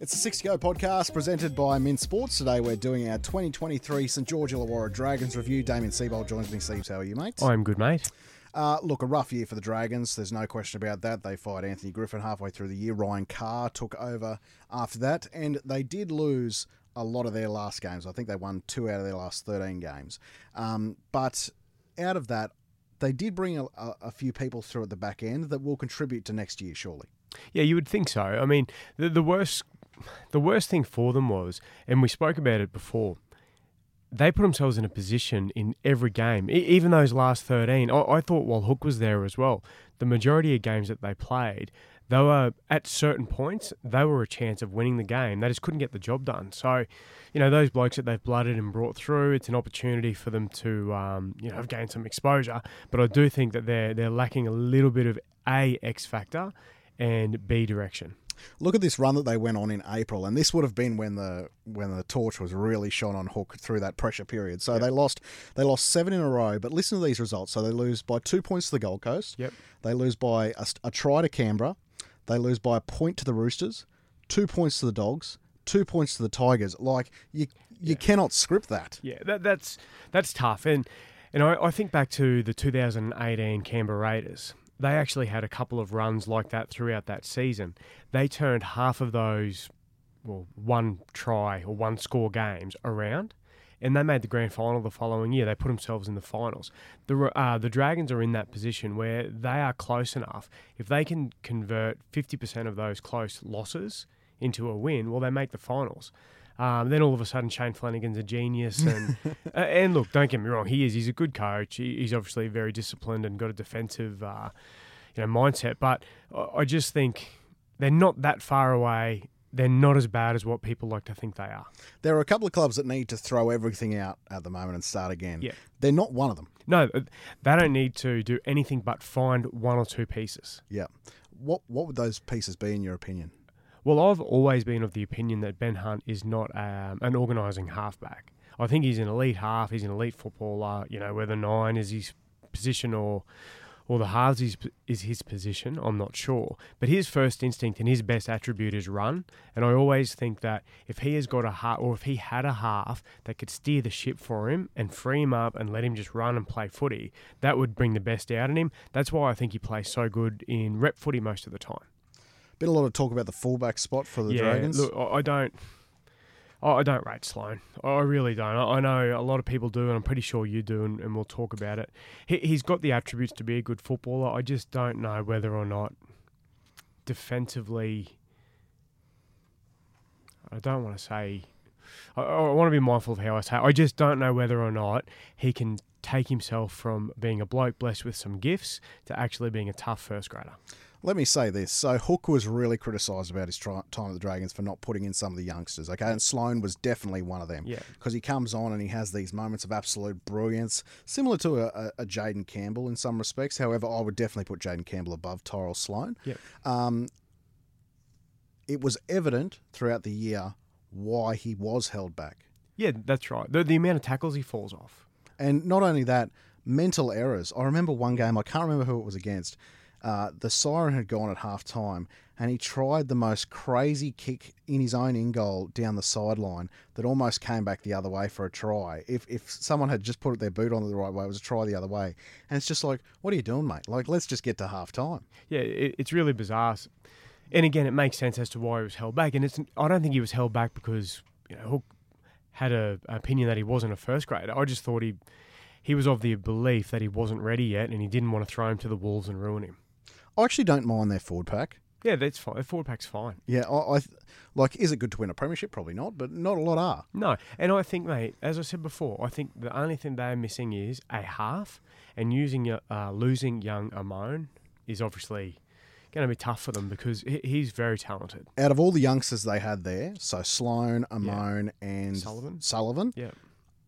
It's a Six Go podcast presented by Mint Sports. Today we're doing our 2023 St George Illawarra Dragons review. Damien Seibold joins me. Steve, how are you, mate? I'm good, mate. Uh, look, a rough year for the Dragons. There's no question about that. They fired Anthony Griffin halfway through the year. Ryan Carr took over after that, and they did lose a lot of their last games. I think they won two out of their last 13 games. Um, but out of that, they did bring a, a, few people through at the back end that will contribute to next year, surely. Yeah, you would think so. I mean, the, the worst, the worst thing for them was, and we spoke about it before. They put themselves in a position in every game, even those last thirteen. I, I thought while Hook was there as well, the majority of games that they played, they were at certain points they were a chance of winning the game. They just couldn't get the job done. So, you know, those blokes that they've blooded and brought through, it's an opportunity for them to, um, you know, gain some exposure. But I do think that they're they're lacking a little bit of a X factor and B direction. Look at this run that they went on in April, and this would have been when the when the torch was really shone on Hook through that pressure period. So Yep. they lost they lost seven in a row. But listen to these results. So they lose by two points to the Gold Coast. Yep. They lose by a, a try to Canberra. They lose by a point to the Roosters. Two points to the Dogs. Two points to the Tigers. Like you you cannot script that. Yeah, that, that's that's tough. And and I, I think back to the 2018 Canberra Raiders. They actually had a couple of runs like that throughout that season. They turned half of those, well, one try or one score games around, and they made the grand final the following year. They put themselves in the finals. The uh, the Dragons are in that position where they are close enough. If they can convert 50% of those close losses into a win, well, they make the finals. Um, then all of a sudden, Shane Flanagan's a genius, and uh, and look, don't get me wrong, he is. He's a good coach. He, he's obviously very disciplined and got a defensive, uh, you know, mindset. But I, I just think they're not that far away. They're not as bad as what people like to think they are. There are a couple of clubs that need to throw everything out at the moment and start again. Yeah. They're not one of them. No, uh, they don't need to do anything but find one or two pieces. Yeah. What what would those pieces be in your opinion? Well, I've always been of the opinion that Ben Hunt is not um, an organising halfback. I think he's an elite half. He's an elite footballer. You know, whether nine is his position or or the halves is, is his position, I'm not sure. But his first instinct and his best attribute is run. And I always think that if he has got a half, or if he had a half that could steer the ship for him and free him up and let him just run and play footy, that would bring the best out in him. That's why I think he plays so good in rep footy most of the time. Been a lot of talk about the fullback spot for the Dragons. Look, I don't. I I don't rate Sloan. I really don't. I know a lot of people do, and I'm pretty sure you do, and, and we'll talk about it. He, he's got the attributes to be a good footballer. I just don't know whether or not defensively. I don't want to say. I, I want to be mindful of how I say. I just don't know whether or not he can take himself from being a bloke blessed with some gifts to actually being a tough first grader. Let me say this. So Hook was really criticised about his tri- time at the Dragons for not putting in some of the youngsters. Okay, and Sloan was definitely one of them. Yeah. because he comes on and he has these moments of absolute brilliance, similar to a, a, Jayden Campbell in some respects. However, I would definitely put Jayden Campbell above Tyrell Sloan. Yep. Um, it was evident throughout the year why he was held back, Yeah, that's right. The, the amount of tackles he falls off. and not only that, mental errors. I remember one game. I can't remember who it was against. Uh, the siren had gone at half time, and he tried the most crazy kick in his own in goal down the sideline that almost came back the other way for a try. If, if someone had just put their boot on the right way, it was a try the other way. And it's just like, what are you doing, mate? Like, let's just get to half time. Yeah, it, it's really bizarre. And again, it makes sense as to why he was held back. And it's I don't think he was held back because you know Hook had a an opinion that he wasn't a first grader. I just thought he he was of the belief that he wasn't ready yet, and he didn't want to throw him to the wolves and ruin him. I actually don't mind their forward pack. Yeah, that's fine. Forward pack's fine. Yeah, I, I th- like. Is it good to win a premiership? Probably not, but not a lot are. No, and I think, mate, as I said before, I think the only thing they're missing is a half, and using uh, losing young Amone is obviously going to be tough for them because he, he's very talented. Out of all the youngsters they had there, so Sloan, Amone, and Sullivan. Sullivan, Yeah.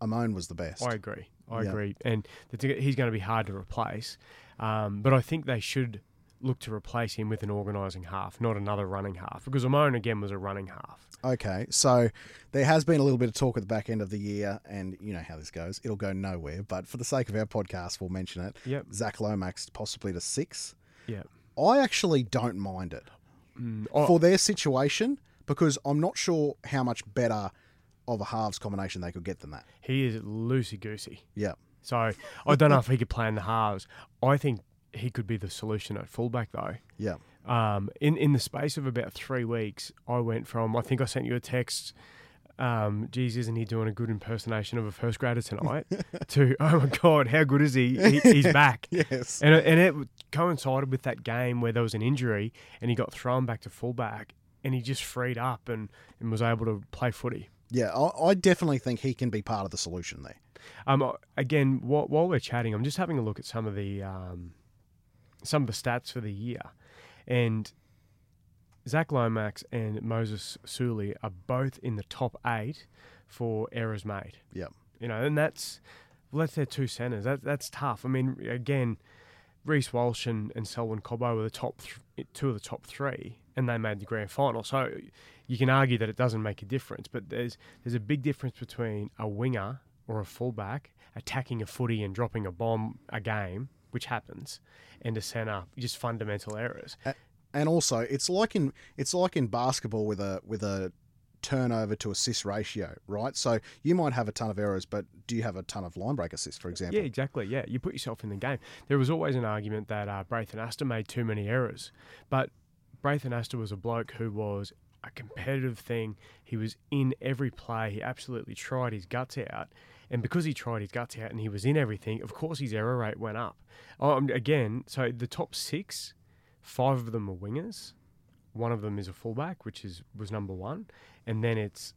Amone was the best. I agree. I Yeah. agree, and the he's going to be hard to replace. Um, but I think they should look to replace him with an organising half, not another running half, because Amone again was a running half. Okay, so there has been a little bit of talk at the back end of the year, and you know how this goes. It'll go nowhere, but for the sake of our podcast, we'll mention it. Yep. Zach Lomax possibly to six. Yep. I actually don't mind it Mm, I- for their situation because I'm not sure how much better of a halves combination they could get than that. he is loosey goosey. Yeah. So I don't know if he could play in the halves. I think he could be the solution at fullback though. Yeah. Um, in in the space of about three weeks, I went from I think I sent you a text. Um, geez, isn't he doing a good impersonation of a first grader tonight? to oh my god, how good is he? he he's back. Yes. And it, and it coincided with that game where there was an injury and he got thrown back to fullback and he just freed up and, and was able to play footy. Yeah, I, I definitely think he can be part of the solution there. Um, again, while, while we're chatting, I'm just having a look at some of the um, some of the stats for the year, and Zach Lomax and Moses Suli are both in the top eight for errors made. Yep. You know, and that's well, that's their two centers. That, that's tough. I mean, again, Reece Walsh and, and Selwyn Cobbo were the top th- two of the top three, and they made the grand final. So you can argue that it doesn't make a difference, but there's there's a big difference between a winger or a fullback attacking a footy and dropping a bomb a game, which happens, and a center just fundamental errors. And also, it's like in it's like in basketball with a with a turnover to assist ratio, right? So you might have a ton of errors, but do you have a ton of line break assists, for example? Yeah, exactly. Yeah, you put yourself in the game. There was always an argument that uh, Braith Anasta made too many errors, but Braith Anasta was a bloke who was a competitive thing. He was in every play. He absolutely tried his guts out, and because he tried his guts out and he was in everything, of course his error rate went up. Um, again, so the top six, five of them are wingers. One of them is a fullback, which is was number one, and then it's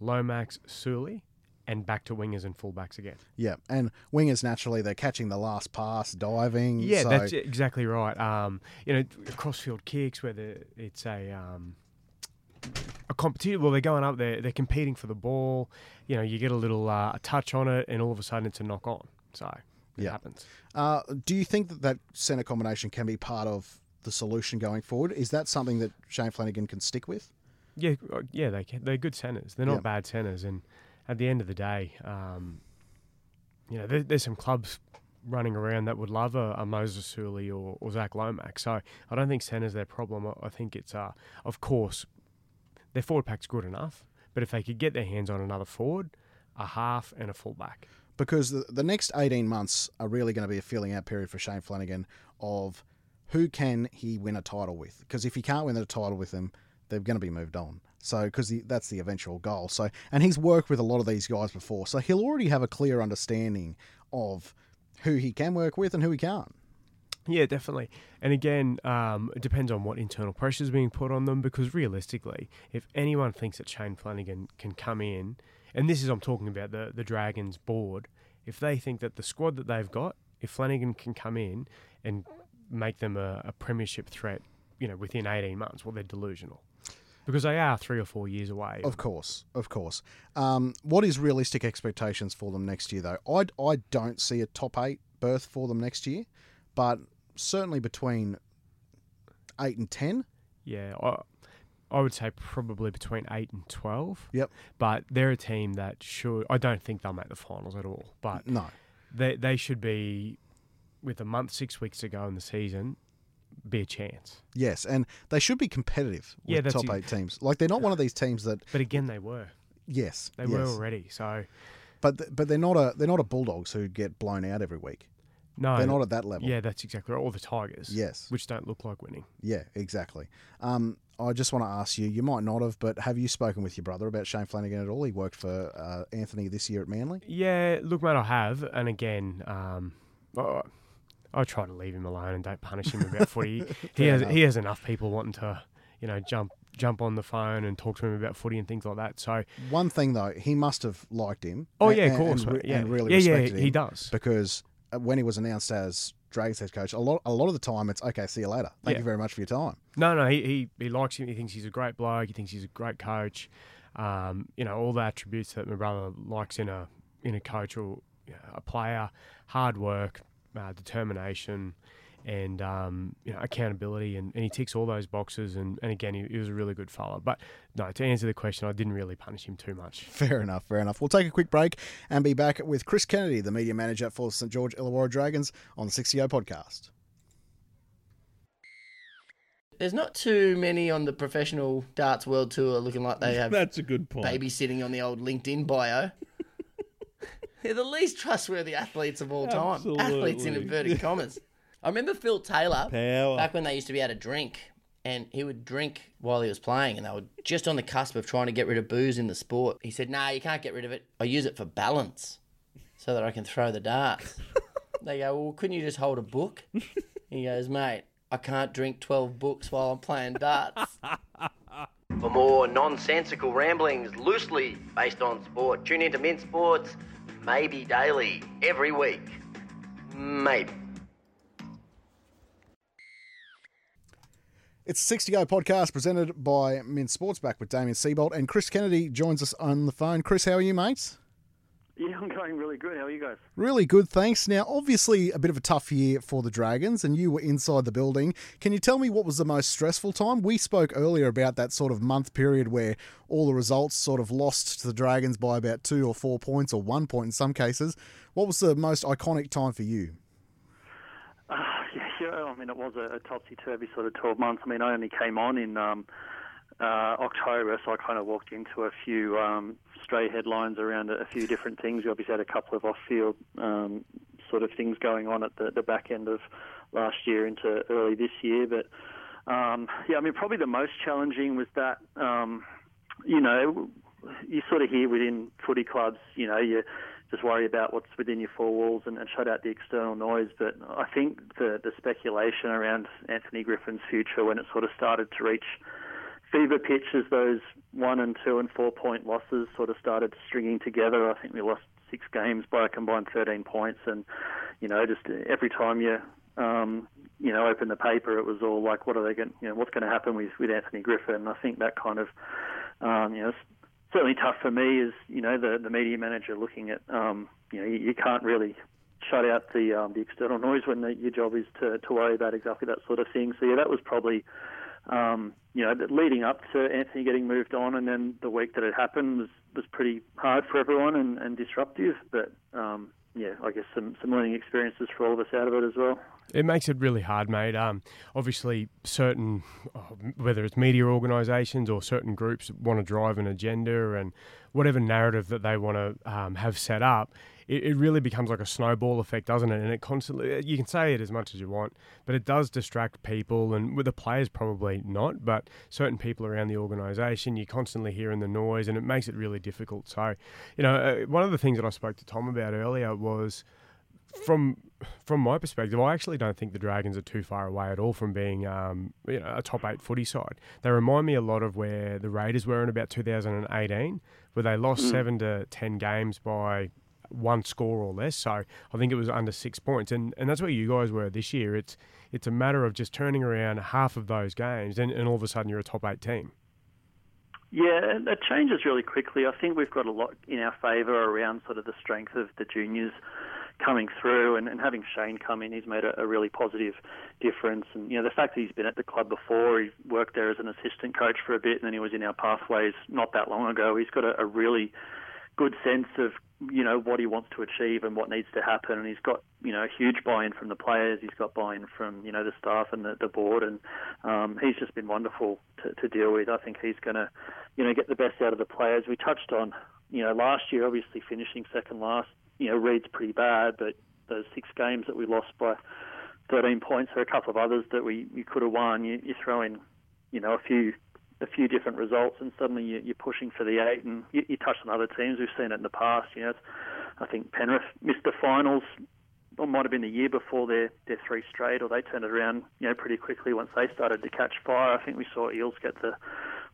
Lomax, Suli, and back to wingers and fullbacks again. Yeah, and wingers naturally they're catching the last pass, diving. Yeah, so, that's exactly right. Um, you know, crossfield kicks, whether it's a um, a competition, well, they're going up there, they're competing for the ball. You know, you get a little uh, a touch on it, and all of a sudden it's a knock on. So it Yeah. happens. Uh, do you think that that centre combination can be part of the solution going forward? Is that something that Shane Flanagan can stick with? Yeah, uh, yeah, they can, they're good centers. They're not Yeah. bad centers, and at the end of the day, um, you know, there, there's some clubs running around that would love a, a Moses Suli or, or Zach Lomax. So I don't think centre's their problem. I, I think it's, uh, of course, their forward pack's good enough, but if they could get their hands on another forward, a half and a fullback. Because the, the next 18 months are really going to be a filling out period for Shane Flanagan of who can he win a title with? Because if he can't win a title with them, they're going to be moved on. So, because that's the eventual goal. So, and he's worked with a lot of these guys before, so he'll already have a clear understanding of who he can work with and who he can't. Yeah, definitely. And again, um, it depends on what internal pressure is being put on them because realistically, if anyone thinks that Shane Flanagan can come in, and this is I'm talking about the, the Dragons board, if they think that the squad that they've got, if Flanagan can come in and make them a, a premiership threat, you know, within 18 months, well, they're delusional. Because they are three or four years away. Of course, of course. Um, what is realistic expectations for them next year, though? I, I don't see a top eight berth for them next year, but certainly between eight and ten. Yeah, I, I would say probably between 8 and 12. Yep. But they're a team that should, I don't think they'll make the finals at all. But No, they they should be with a month six weeks ago in the season be a chance yes, and they should be competitive with Yeah, top eight teams. Like they're not one of these teams that but again they were yes, they yes. were already so but th- but they're not a they're not a Bulldogs who get blown out every week. No They're not at that level. yeah that's exactly right or the tigers Yes. which don't look like winning Yeah, exactly. Um, I just want to ask you. You might not have, but have you spoken with your brother about Shane Flanagan at all? He worked for uh, Anthony this year at Manly. yeah look mate I have and again um I, I try to leave him alone and don't punish him about footy he has enough. he has enough people wanting to you know jump jump on the phone and talk to him about footy and things like that so One thing though, he must have liked him. oh yeah of course and, yeah and really yeah yeah he him does because when he was announced as Dragons head coach, a lot a lot of the time it's okay. See you later. Thank Yeah. you very much for your time. No, no, he, he, he likes him. He thinks he's a great bloke. He thinks he's a great coach. Um, you know, all the attributes that my brother likes in a in a coach or you know, a player: hard work, uh, determination, and um, you know accountability, and, and he ticks all those boxes. And, and again, he, he was a really good fellow. But no, to answer the question, I didn't really punish him too much. Fair enough, fair enough. We'll take a quick break and be back with Chris Kennedy, the media manager for St George Illawarra Dragons, on the 60 podcast. There's not too many on the professional darts world tour looking like they have That's a good point. babysitting on the old LinkedIn bio. They're the least trustworthy athletes of all time. Absolutely. Athletes in inverted commas. I remember Phil Taylor Power. back when they used to be able to drink, and he would drink while he was playing, and they were just on the cusp of trying to get rid of booze in the sport. He said, "No, you can't get rid of it. I use it for balance, so that I can throw the darts." they go, "Well, couldn't you just hold a book?" He goes, "Mate, I can't drink twelve books while I'm playing darts." For more nonsensical ramblings loosely based on sport, tune into Mint Sports, maybe daily, every week. Maybe. It's the 60 Go podcast presented by Mint Sports back with Damien Seibold and Chris Kennedy joins us on the phone. Chris, how are you, mates? Yeah, I'm going really good. How are you guys? Really good, thanks. Now, obviously, a bit of a tough year for the Dragons, and you were inside the building. Can you tell me what was the most stressful time? We spoke earlier about that sort of month period where all the results sort of lost to the Dragons by about two or four points, or one point in some cases. What was the most iconic time for you? Yeah, I mean, it was a, a topsy-turvy sort of 12 months. I mean, I only came on in um, uh, October, so I kind of walked into a few um, stray headlines around a, a few different things. We obviously had a couple of off-field um, sort of things going on at the, the back end of last year into early this year. But um, yeah, I mean, probably the most challenging was that, um, you know, you sort of hear within footy clubs, you know, you just worry about what's within your four walls and, and shut out the external noise. But I think the, the speculation around Anthony Griffin's future when it sort of started to reach fever pitch as those one and two and four point losses sort of started stringing together. I think we lost six games by a combined 13 points, and you know, just every time you um, you know open the paper, it was all like, what are they going? You know, what's going to happen with with Anthony Griffin? And I think that kind of um, you know. Certainly tough for me as you know the the media manager looking at um, you know you, you can't really shut out the um, the external noise when the, your job is to, to worry about exactly that sort of thing. So yeah, that was probably um, you know leading up to Anthony getting moved on, and then the week that it happened was was pretty hard for everyone and, and disruptive. But um, yeah, I guess some some learning experiences for all of us out of it as well. It makes it really hard, mate. Um, obviously, certain, oh, whether it's media organisations or certain groups want to drive an agenda and whatever narrative that they want to um, have set up, it, it really becomes like a snowball effect, doesn't it? And it constantly, you can say it as much as you want, but it does distract people, and with the players, probably not, but certain people around the organisation, you're constantly hearing the noise, and it makes it really difficult. So, you know, uh, one of the things that I spoke to Tom about earlier was from from my perspective, I actually don't think the Dragons are too far away at all from being um, you know, a top eight footy side. They remind me a lot of where the Raiders were in about 2018, where they lost seven to ten games by one score or less. So I think it was under six points, and and that's where you guys were this year. It's it's a matter of just turning around half of those games, and, and all of a sudden you're a top eight team. Yeah, it changes really quickly. I think we've got a lot in our favour around sort of the strength of the juniors coming through and, and having Shane come in, he's made a, a really positive difference. And, you know, the fact that he's been at the club before, he worked there as an assistant coach for a bit and then he was in our pathways not that long ago. He's got a, a really good sense of, you know, what he wants to achieve and what needs to happen. And he's got, you know, huge buy-in from the players. He's got buy-in from, you know, the staff and the, the board. And um, he's just been wonderful to, to deal with. I think he's going to, you know, get the best out of the players. We touched on, you know, last year, obviously finishing second last, you know, reads pretty bad, but those six games that we lost by 13 points, there are a couple of others that we, we could have won. You, you throw in, you know, a few a few different results, and suddenly you, you're pushing for the eight. And you, you touch on other teams. We've seen it in the past. You know, I think Penrith missed the finals. Or might have been the year before their their three straight, or they turned it around, you know, pretty quickly once they started to catch fire. I think we saw Eels get the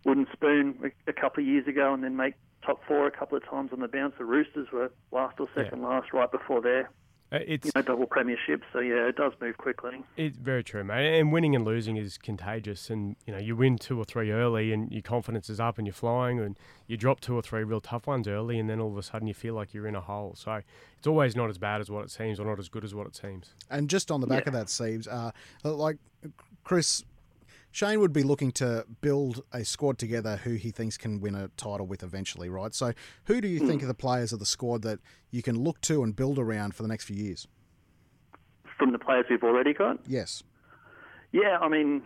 wooden spoon a couple of years ago, and then make top four a couple of times on the bounce. The Roosters were last or second Yeah. last right before there. Uh, It's you know, double premiership, So yeah, it does move quickly. It's very true, mate. And winning and losing is contagious. And you know, you win two or three early, and your confidence is up, and you're flying. And you drop two or three real tough ones early, and then all of a sudden you feel like you're in a hole. So it's always not as bad as what it seems, or not as good as what it seems. And just on the back Yeah. of that, Seeves, uh, like Chris, Shane would be looking to build a squad together who he thinks can win a title with eventually, right? So, who do you Hmm. think are the players of the squad that you can look to and build around for the next few years? From the players we've already got, Yes. Yeah, I mean,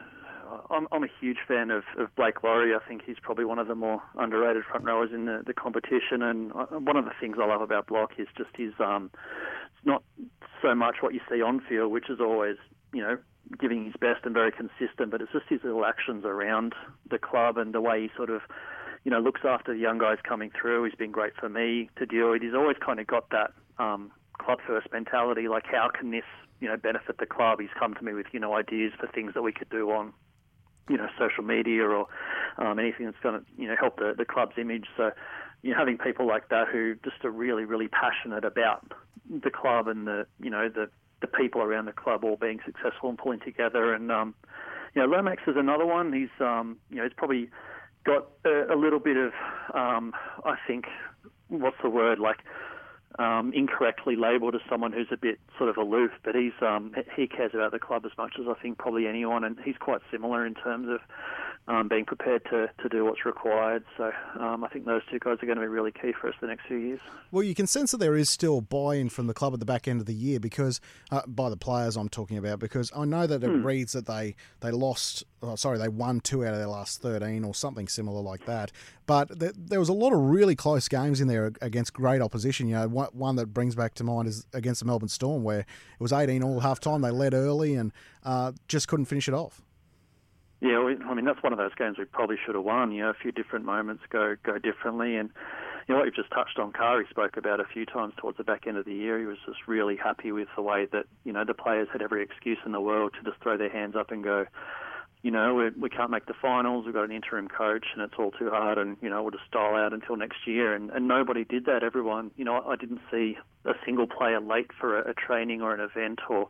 I'm, I'm a huge fan of, of Blake Lawrie. I think he's probably one of the more underrated front rowers in the, the competition. And one of the things I love about Block is just his, um, it's not so much what you see on field, which is always, you know, giving his best and very consistent, but it's just his little actions around the club and the way he sort of, you know, looks after the young guys coming through. He's been great for me to deal with. He's always kind of got that um, club first mentality. Like, how can this, you know, benefit the club? He's come to me with, you know, ideas for things that we could do on, you know, social media or um, anything that's going to, you know, help the, the club's image. So, you know, having people like that who just are really, really passionate about the club and the, you know, the the people around the club all being successful and pulling together. And um, you know, Lomax is another one. He's um, you know, he's probably got a, a little bit of, um, I think, what's the word like. Um, incorrectly labelled as someone who's a bit sort of aloof, but he's um, he cares about the club as much as I think probably anyone, and he's quite similar in terms of um, being prepared to, to do what's required. So um, I think those two guys are going to be really key for us the next few years. Well, you can sense that there is still buy-in from the club at the back end of the year because, uh, by the players I'm talking about, because I know that it reads that they they lost, oh, sorry, they won two out of their last 13 or something similar like that. But th- there was a lot of really close games in there against great opposition. You know, one, one that brings back to mind is against the Melbourne Storm, where it was 18 all half time. They led early and uh, just couldn't finish it off. Yeah, we, I mean that's one of those games we probably should have won. You know, a few different moments go go differently, and you know what you've just touched on. Kari spoke about a few times towards the back end of the year. He was just really happy with the way that you know the players had every excuse in the world to just throw their hands up and go, you know, we, we can't make the finals. We've got an interim coach, and it's all too hard, and you know we'll just style out until next year. And, and nobody did that. Everyone, you know, I didn't see a single player late for a, a training or an event or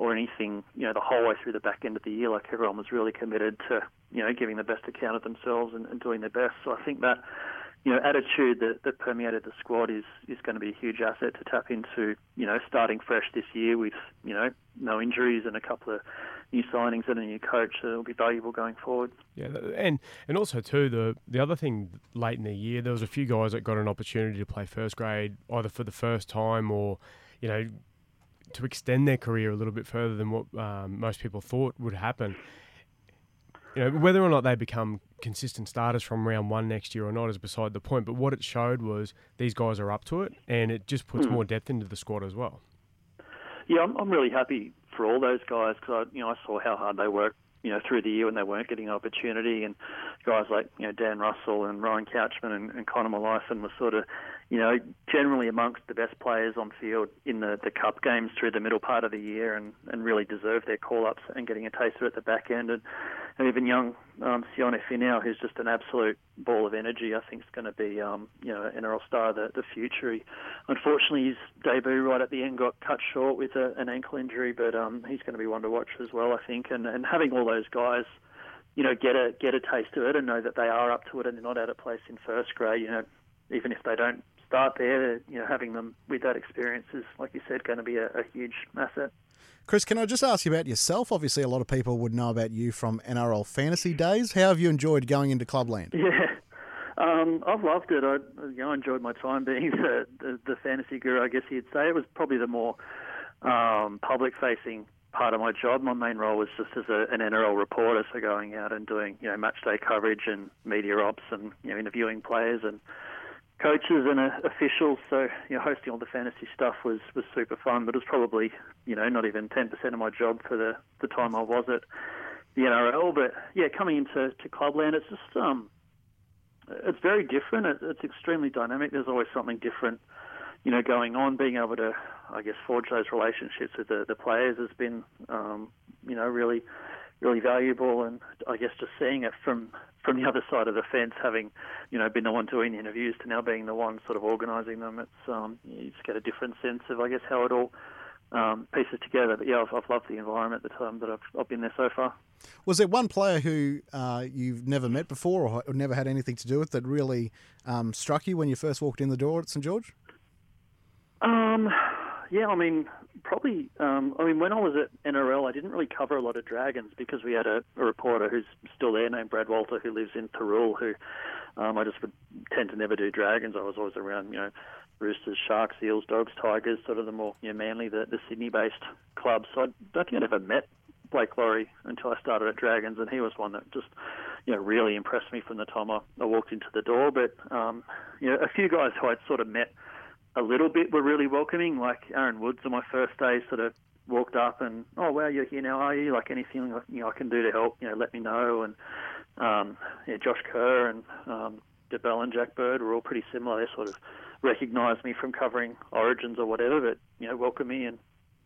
or anything, you know, the whole way through the back end of the year. Like everyone was really committed to, you know, giving the best account of themselves and, and doing their best. So I think that, you know, attitude that, that permeated the squad is, is going to be a huge asset to tap into, you know, starting fresh this year with, you know, no injuries and a couple of new signings and a new coach. So it'll be valuable going forward. Yeah, and and also too the the other thing late in the year there was a few guys that got an opportunity to play first grade either for the first time or you know to extend their career a little bit further than what um, most people thought would happen. You know whether or not they become consistent starters from round one next year or not is beside the point. But what it showed was these guys are up to it, and it just puts more depth into the squad as well. Yeah, I'm, I'm really happy for all those guys because I, you know, I saw how hard they worked, you know, through the year when they weren't getting an opportunity, and guys like you know Dan Russell and Ryan Couchman and, and Connor were sort of, you know, generally amongst the best players on field in the, the cup games through the middle part of the year, and, and really deserve their call ups and getting a taste of it at the back end, and, and even young um, Sione Finau, who's just an absolute ball of energy, I think is going to be, um, you know, an NRL star of the, the future. He, unfortunately, his debut right at the end got cut short with a, an ankle injury, but um, he's going to be one to watch as well, I think. And, and having all those guys, you know, get a get a taste of it and know that they are up to it and they're not out of place in first grade. You know, even if they don't start there, you know, having them with that experience is, like you said, going to be a, a huge asset. Chris, can I just ask you about yourself? Obviously, a lot of people would know about you from NRL fantasy days. How have you enjoyed going into Clubland? Yeah. Um, I've loved it. I, you know, I enjoyed my time being the, the, the fantasy guru. I guess you'd say it was probably the more um, public-facing part of my job. My main role was just as a, an NRL reporter, so going out and doing you know match day coverage and media ops and you know interviewing players and coaches and uh, officials. So you know hosting all the fantasy stuff was was super fun, but it was probably you know not even ten percent of my job for the the time I was at the NRL. But yeah, coming into to Clubland, it's just um it's very different. It, it's extremely dynamic. There's always something different, you know, going on. Being able to, I guess, forge those relationships with the, the players has been, um, you know, really, really valuable. And I guess just seeing it from from the other side of the fence, having, you know, been the one doing the interviews to now being the one sort of organising them, it's um, you just get a different sense of, I guess, how it all um, piece it together. But yeah, I've, I've loved the environment that um, that I've, I've been there so far. Was there one player who uh, you've never met before or, or never had anything to do with that really um, struck you when you first walked in the door at St George? Um, yeah, I mean, probably. Um, I mean, when I was at NRL, I didn't really cover a lot of Dragons because we had a, a reporter who's still there named Brad Walter who lives in Thirroul who um, I just would tend to never do Dragons. I was always around, you know, Roosters, Sharks, Eels, Dogs, Tigers, sort of the more you know, Manly, the, the Sydney-based clubs. So I don't think I'd ever met Blake Lawrie until I started at Dragons, and he was one that just, you know, really impressed me from the time I, I walked into the door. But, um, you know, a few guys who I'd sort of met a little bit were really welcoming, like Aaron Woods on my first day sort of walked up and, oh, wow, you're here now, are you? Like anything you know, I can do to help, you know, let me know. And um, yeah, Josh Kerr and um, DeBell and Jack Bird were all pretty similar. They sort of recognised me from covering Origins or whatever, but you know, welcomed me, and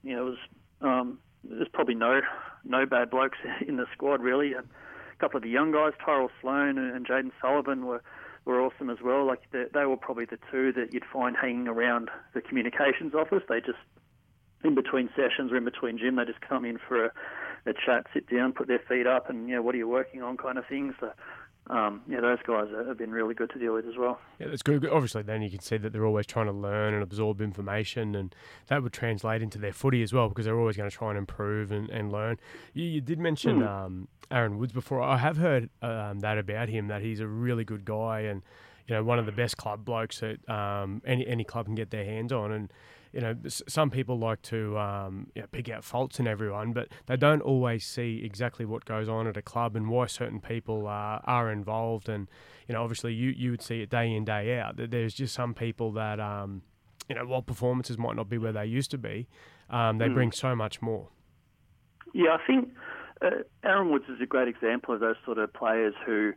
you know, it was um, there's probably no no bad blokes in the squad really. And a couple of the young guys, Tyrell Sloan and Jaden Sullivan, were were awesome as well. Like they, they were probably the two that you'd find hanging around the communications office. They just in between sessions or in between gym, they just come in for a, a chat, sit down, put their feet up, and you know, what are you working on, kind of things. So um, yeah, those guys have been really good to deal with as well. Yeah, that's good. Obviously, then you can see that they're always trying to learn and absorb information, and that would translate into their footy as well because they're always going to try and improve and, and learn. You, you did mention mm. um, Aaron Woods before. I have heard um, that about him, that he's a really good guy and you know one of the best club blokes that um, any any club can get their hands on, and you know, some people like to um, you know, pick out faults in everyone, but they don't always see exactly what goes on at a club and why certain people uh, are involved. And you know, obviously, you you would see it day in day out. That there's just some people that um, you know, while performances might not be where they used to be, um, they mm. bring so much more. Yeah, I think uh, Aaron Woods is a great example of those sort of players who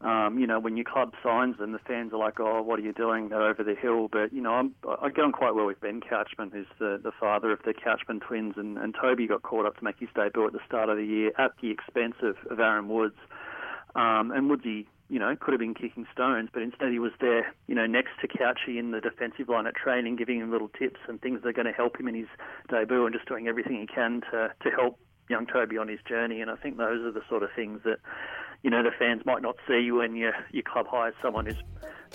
um, you know, when your club signs them, the fans are like, "Oh, what are you doing? They're over the hill." But you know, I'm, I get on quite well with Ben Couchman, who's the, the father of the Couchman twins, and, and Toby got called up to make his debut at the start of the year at the expense of, of Aaron Woods. Um, and Woodsy, you know, could have been kicking stones, but instead he was there, you know, next to Couchy in the defensive line at training, giving him little tips and things that are going to help him in his debut, and just doing everything he can to to help young Toby on his journey. And I think those are the sort of things that you know the fans might not see you when your your club hires someone who's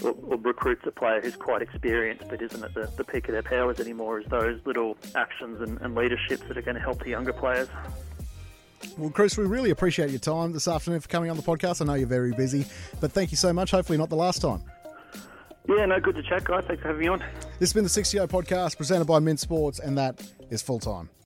or, or, recruits a player who's quite experienced but isn't at the, the peak of their powers anymore is those little actions and, and leaderships that are going to help the younger players. Well, Chris, we really appreciate your time this afternoon for coming on the podcast. I know you're very busy, but thank you so much. Hopefully, not the last time. Yeah, no, good to chat, guys. Thanks for having me on. This has been the 60 podcast presented by Mint Sports, and that is full time.